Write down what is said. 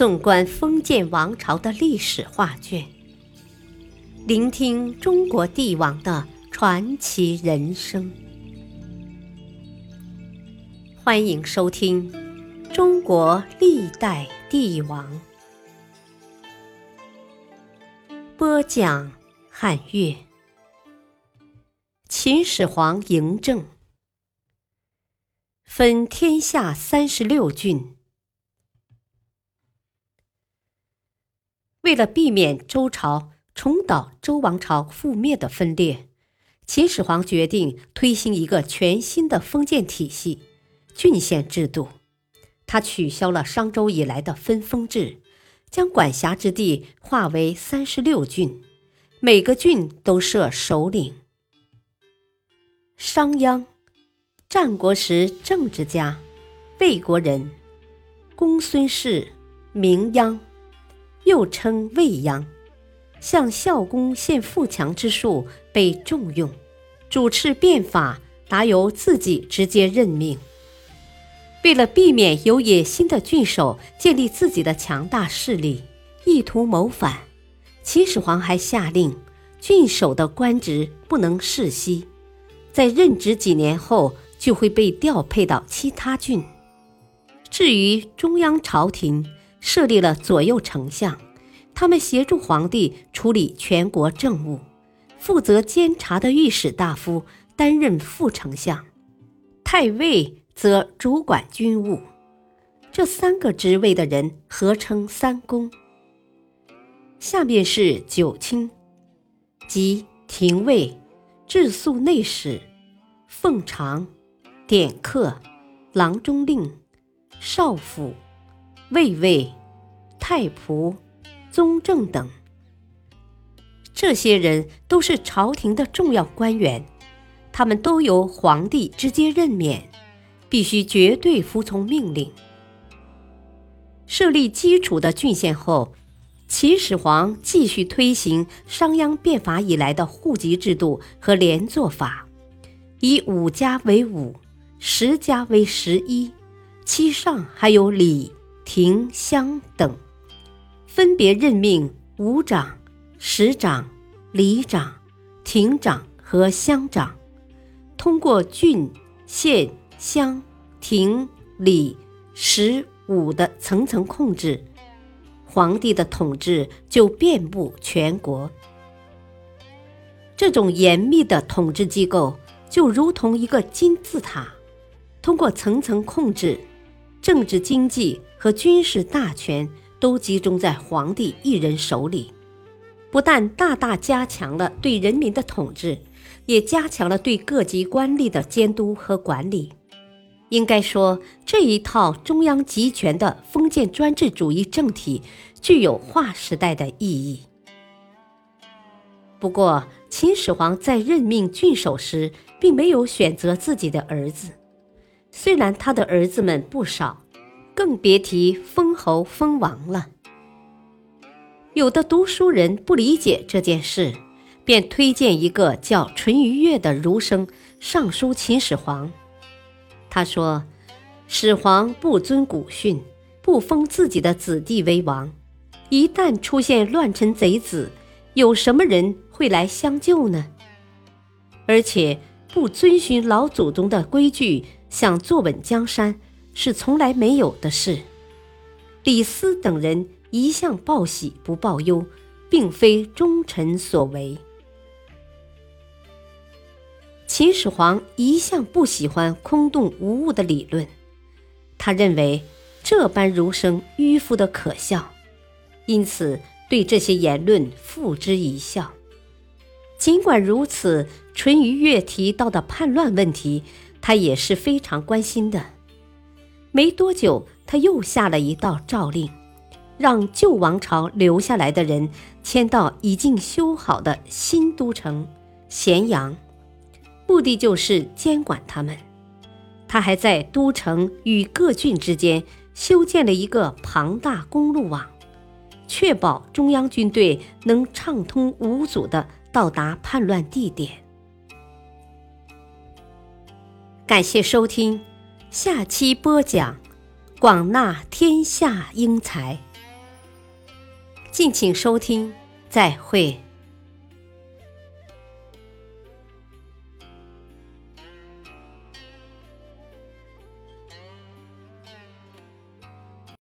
纵观封建王朝的历史画卷，聆听中国帝王的传奇人生。欢迎收听《中国历代帝王》，播讲汉乐。秦始皇嬴政，分天下三十六郡。为了避免周朝重蹈周王朝覆灭的分裂，秦始皇决定推行一个全新的封建体系——郡县制度。他取消了商周以来的分封制，将管辖之地划为三十六郡，每个郡都设首领。商鞅，战国时政治家，魏国人，公孙氏，名鞅。又称未鞅，向孝公献富强之术被重用，主持变法达由自己直接任命。为了避免有野心的郡守建立自己的强大势力，意图谋反，秦始皇还下令郡守的官职不能世袭，在任职几年后就会被调配到其他郡。至于中央朝廷，设立了左右丞相，他们协助皇帝处理全国政务。负责监察的御史大夫担任副丞相，太尉则主管军务。这三个职位的人合称三公。下面是九卿，即廷尉、治粟内史、奉常、典客、郎中令、少府。卫尉、太仆、宗正等，这些人都是朝廷的重要官员，他们都由皇帝直接任免，必须绝对服从命令。设立基础的郡县后，秦始皇继续推行商鞅变法以来的户籍制度和连坐法，以五家为五，十家为十一，其上还有里。廷乡等分别任命五长、十长、里长、亭长和乡长，通过郡、县、乡、亭、里、十、五的层层控制，皇帝的统治就遍布全国。这种严密的统治机构就如同一个金字塔，通过层层控制。政治、经济和军事大权都集中在皇帝一人手里，不但大大加强了对人民的统治，也加强了对各级官吏的监督和管理。应该说，这一套中央集权的封建专制主义政体具有划时代的意义。不过，秦始皇在任命郡守时，并没有选择自己的儿子。虽然他的儿子们不少，更别提封侯封王了。有的读书人不理解这件事，便推荐一个叫淳于越的儒生上书秦始皇。他说：“始皇不遵古训，不封自己的子弟为王，一旦出现乱臣贼子，有什么人会来相救呢？而且不遵循老祖宗的规矩。”想坐稳江山是从来没有的事。李斯等人一向报喜不报忧，并非忠臣所为。秦始皇一向不喜欢空洞无物的理论，他认为这般儒生迂腐的可笑，因此对这些言论付之一笑。尽管如此，淳于越提到的叛乱问题。他也是非常关心的。没多久，他又下了一道诏令，让旧王朝留下来的人迁到已经修好的新都城咸阳，目的就是监管他们。他还在都城与各郡之间修建了一个庞大公路网，确保中央军队能畅通无阻地到达叛乱地点。感谢收听下期播讲广纳天下英才。敬请收听再会。